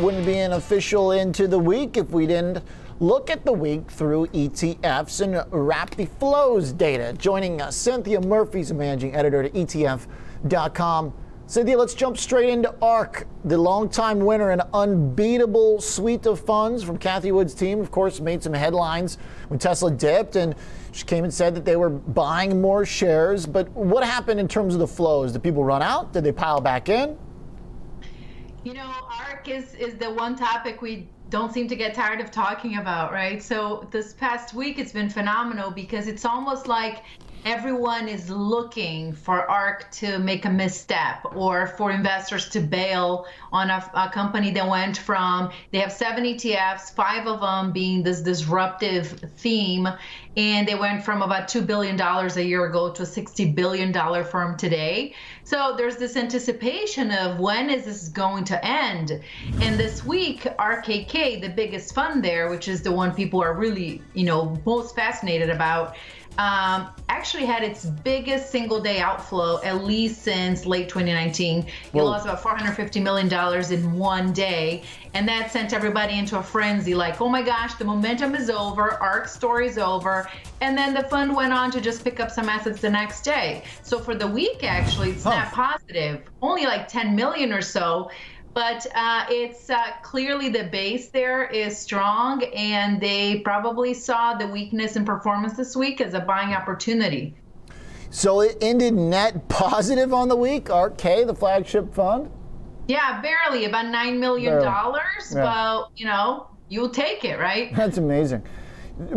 wouldn't be an official into the week if we didn't look at the week through ETFs and wrap the flows data. Joining us, Cinthia Murphy's managing editor at ETF.com. Cinthia, let's jump straight into ARK, the longtime winner and unbeatable suite of funds from Cathie Wood's team. Of course, made some headlines when Tesla dipped, and she came and said that they were buying more shares. But what happened in terms of the flows? Did people run out? Did they pile back in? You know, Is, is the one topic we don't seem to get tired of talking about, right? So this past week, it's been phenomenal because it's almost like everyone is looking for ARK to make a misstep or for investors to bail on a, a, company that went from, they have seven ETFs, five of them being this disruptive theme, and they went from about $2 billion a year ago to a $60 billion firm today. So there's this anticipation of when is this going to end? And this week, ARKK, the biggest fund there, which is the one people are really, you know, most fascinated about, um, actually had its biggest single day outflow at least since late 2019. Whoa. It lost about $450 million in one day. And that sent everybody into a frenzy like, oh my gosh, the momentum is over, ARK story's over. And then the fund went on to just pick up some assets the next day. So for the week, actually, it's not positive, only like 10 million or so but uh, it's uh, clearly the base there is strong, and they probably saw the weakness in performance this week as a buying opportunity. So it ended net positive on the week. ARKK, the flagship fund. Yeah, barely about nine million dollars, yeah. but you know you'll take it, right? That's amazing.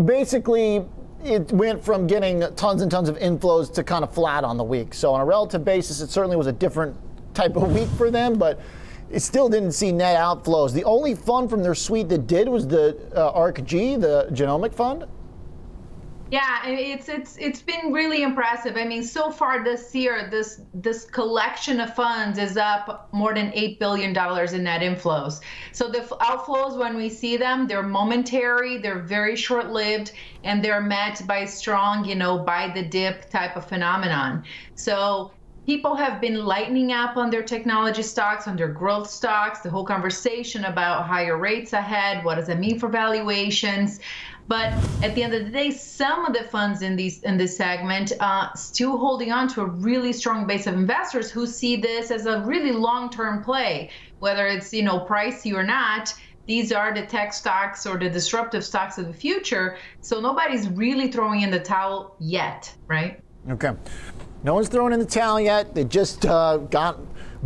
Basically, it went from getting tons and tons of inflows to kind of flat on the week. So on a relative basis, it certainly was a different type of week for them, but it still didn't see net outflows. The only fund from their suite that did was the uh, ARKG, the genomic fund. Yeah, it's it's it's been really impressive. I mean, so far this year, this this collection of funds is up more than eight billion dollars in net inflows. So the outflows, when we see them, they're momentary, they're very short-lived, and they're met by strong, you know, buy the dip type of phenomenon. So people have been lightening up on their technology stocks, on their growth stocks, the whole conversation about higher rates ahead, what does that mean for valuations? But at the end of the day, some of the funds in these in this segment uh, still holding on to a really strong base of investors who see this as a really long-term play, whether it's you know pricey or not. These are the tech stocks or the disruptive stocks of the future. So nobody's really throwing in the towel yet, right? Okay. No one's thrown in the towel yet. They just uh, got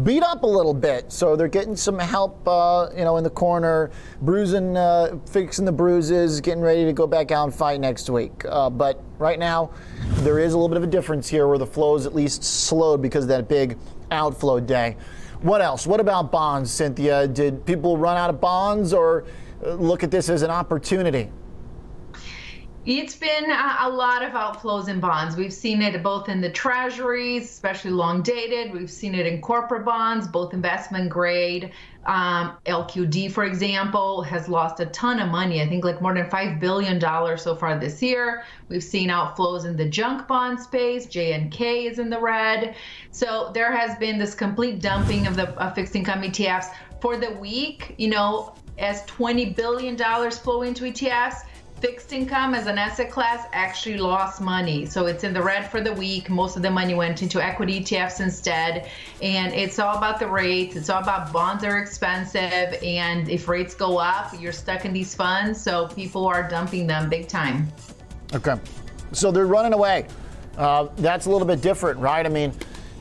beat up a little bit, so they're getting some help, uh, you know, in the corner, bruising, uh, fixing the bruises, getting ready to go back out and fight next week. Uh, but right now, there is a little bit of a difference here where the flows at least slowed because of that big outflow day. What else? What about bonds, Cinthia? Did people run out of bonds or uh, look at this as an opportunity? It's been a, lot of outflows in bonds. We've seen it both in the treasuries, especially long dated. We've seen it in corporate bonds, both investment grade. Um, LQD, for example, has lost a ton of money. I think like more than $5 billion so far this year. We've seen outflows in the junk bond space. JNK is in the red. So there has been this complete dumping of the of fixed income ETFs. For the week, you know, as $20 billion flow into ETFs, fixed income as an asset class actually lost money. So it's in the red for the week. Most of the money went into equity ETFs instead. And it's all about the rates. It's all about bonds are expensive. And if rates go up, you're stuck in these funds. So people are dumping them big time. Okay. So they're running away. Uh, that's a little bit different, right? I mean,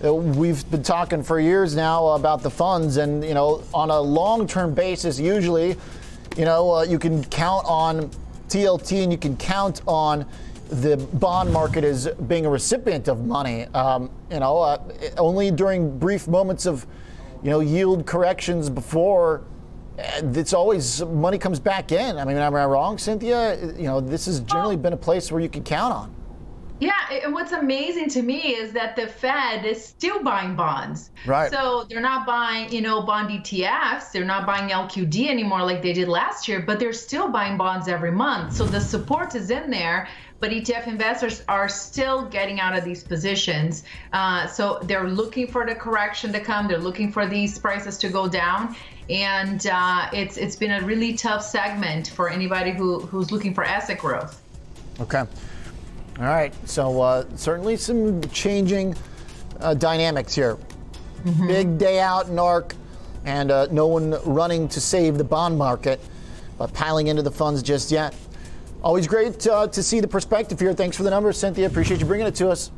uh, we've been talking for years now about the funds, and you know, on a long-term basis, usually, you know, uh, you can count on TLT, and you can count on the bond market as being a recipient of money. Um, you know, uh, only during brief moments of, you know, yield corrections before. Uh, it's always money comes back in. I mean, am I wrong, Cinthia? You know, this has generally been a place where you can count on. Yeah, and what's amazing to me is that the Fed is still buying bonds. Right. So they're not buying, you know, bond ETFs. They're not buying LQD anymore like they did last year, but they're still buying bonds every month. So the support is in there but ETF investors are still getting out of these positions. Uh, so they're looking for the correction to come. They're looking for these prices to go down, and uh, it's it's been a really tough segment for anybody who who's looking for asset growth. Okay. All right. So uh, certainly some changing uh, dynamics here. Mm-hmm. Big day out in ARK, and uh, no one running to save the bond market, but piling into the funds just yet. Always great uh, to see the perspective here. Thanks for the numbers, Cinthia. Appreciate you bringing it to us.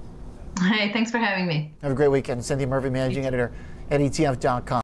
Hey, thanks for having me. Have a great weekend. Cinthia Murphy, managing editor at ETF.com.